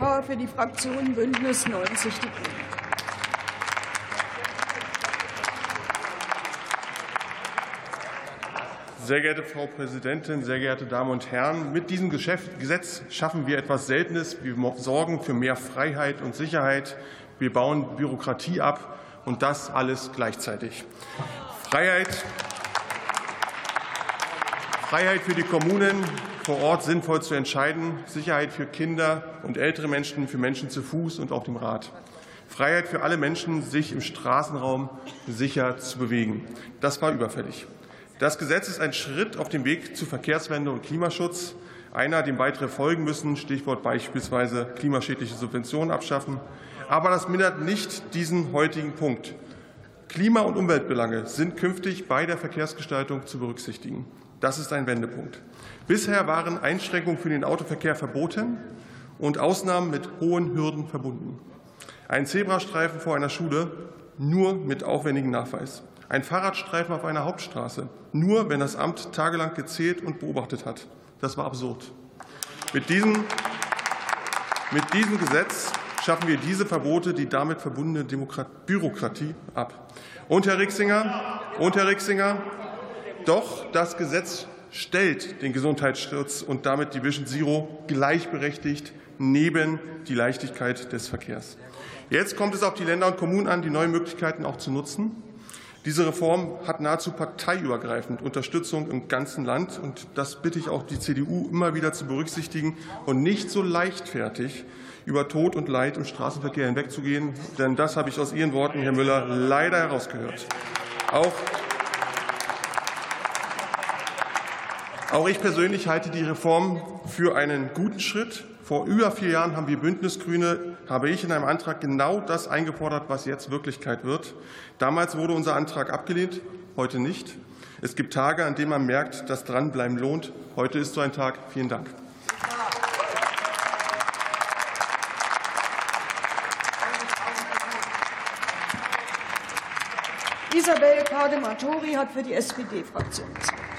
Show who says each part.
Speaker 1: Belka für die Fraktion Bündnis 90 Die Grünen.
Speaker 2: Sehr geehrte Frau Präsidentin, sehr geehrte Damen und Herren! Mit diesem Gesetz schaffen wir etwas Seltenes. Wir sorgen für mehr Freiheit und Sicherheit. Wir bauen Bürokratie ab, und das alles gleichzeitig. Freiheit, Freiheit für die Kommunen, vor Ort sinnvoll zu entscheiden, Sicherheit für Kinder und ältere Menschen, für Menschen zu Fuß und auf dem Rad. Freiheit für alle Menschen, sich im Straßenraum sicher zu bewegen. Das war überfällig. Das Gesetz ist ein Schritt auf dem Weg zu Verkehrswende und Klimaschutz. Einer, dem weitere folgen müssen, Stichwort beispielsweise klimaschädliche Subventionen abschaffen. Aber das mindert nicht diesen heutigen Punkt. Klima- und Umweltbelange sind künftig bei der Verkehrsgestaltung zu berücksichtigen. Das ist ein Wendepunkt. Bisher waren Einschränkungen für den Autoverkehr verboten und Ausnahmen mit hohen Hürden verbunden. Ein Zebrastreifen vor einer Schule nur mit aufwendigem Nachweis. Ein Fahrradstreifen auf einer Hauptstraße, nur wenn das Amt tagelang gezählt und beobachtet hat. Das war absurd. Mit diesem, mit diesem Gesetz schaffen wir diese Verbote, die damit verbundene Bürokratie ab. Und Herr Rixinger, und Herr Rixinger, doch das Gesetz stellt den Gesundheitsschutz und damit die Vision Zero gleichberechtigt neben die Leichtigkeit des Verkehrs. Jetzt kommt es auf die Länder und Kommunen an, die neuen Möglichkeiten auch zu nutzen. Diese Reform hat nahezu parteiübergreifend Unterstützung im ganzen Land. Und das bitte ich auch die CDU immer wieder zu berücksichtigen und nicht so leichtfertig über Tod und Leid im Straßenverkehr hinwegzugehen. Denn das habe ich aus Ihren Worten, Herr Müller, leider herausgehört. Auch Auch ich persönlich halte die Reform für einen guten Schritt. Vor über vier Jahren haben wir Bündnisgrüne, habe ich in einem Antrag genau das eingefordert, was jetzt Wirklichkeit wird. Damals wurde unser Antrag abgelehnt, heute nicht. Es gibt Tage, an denen man merkt, dass Dranbleiben lohnt. Heute ist so ein Tag. Vielen Dank.
Speaker 1: Isabel Kadematori hat für die SPD-Fraktion das.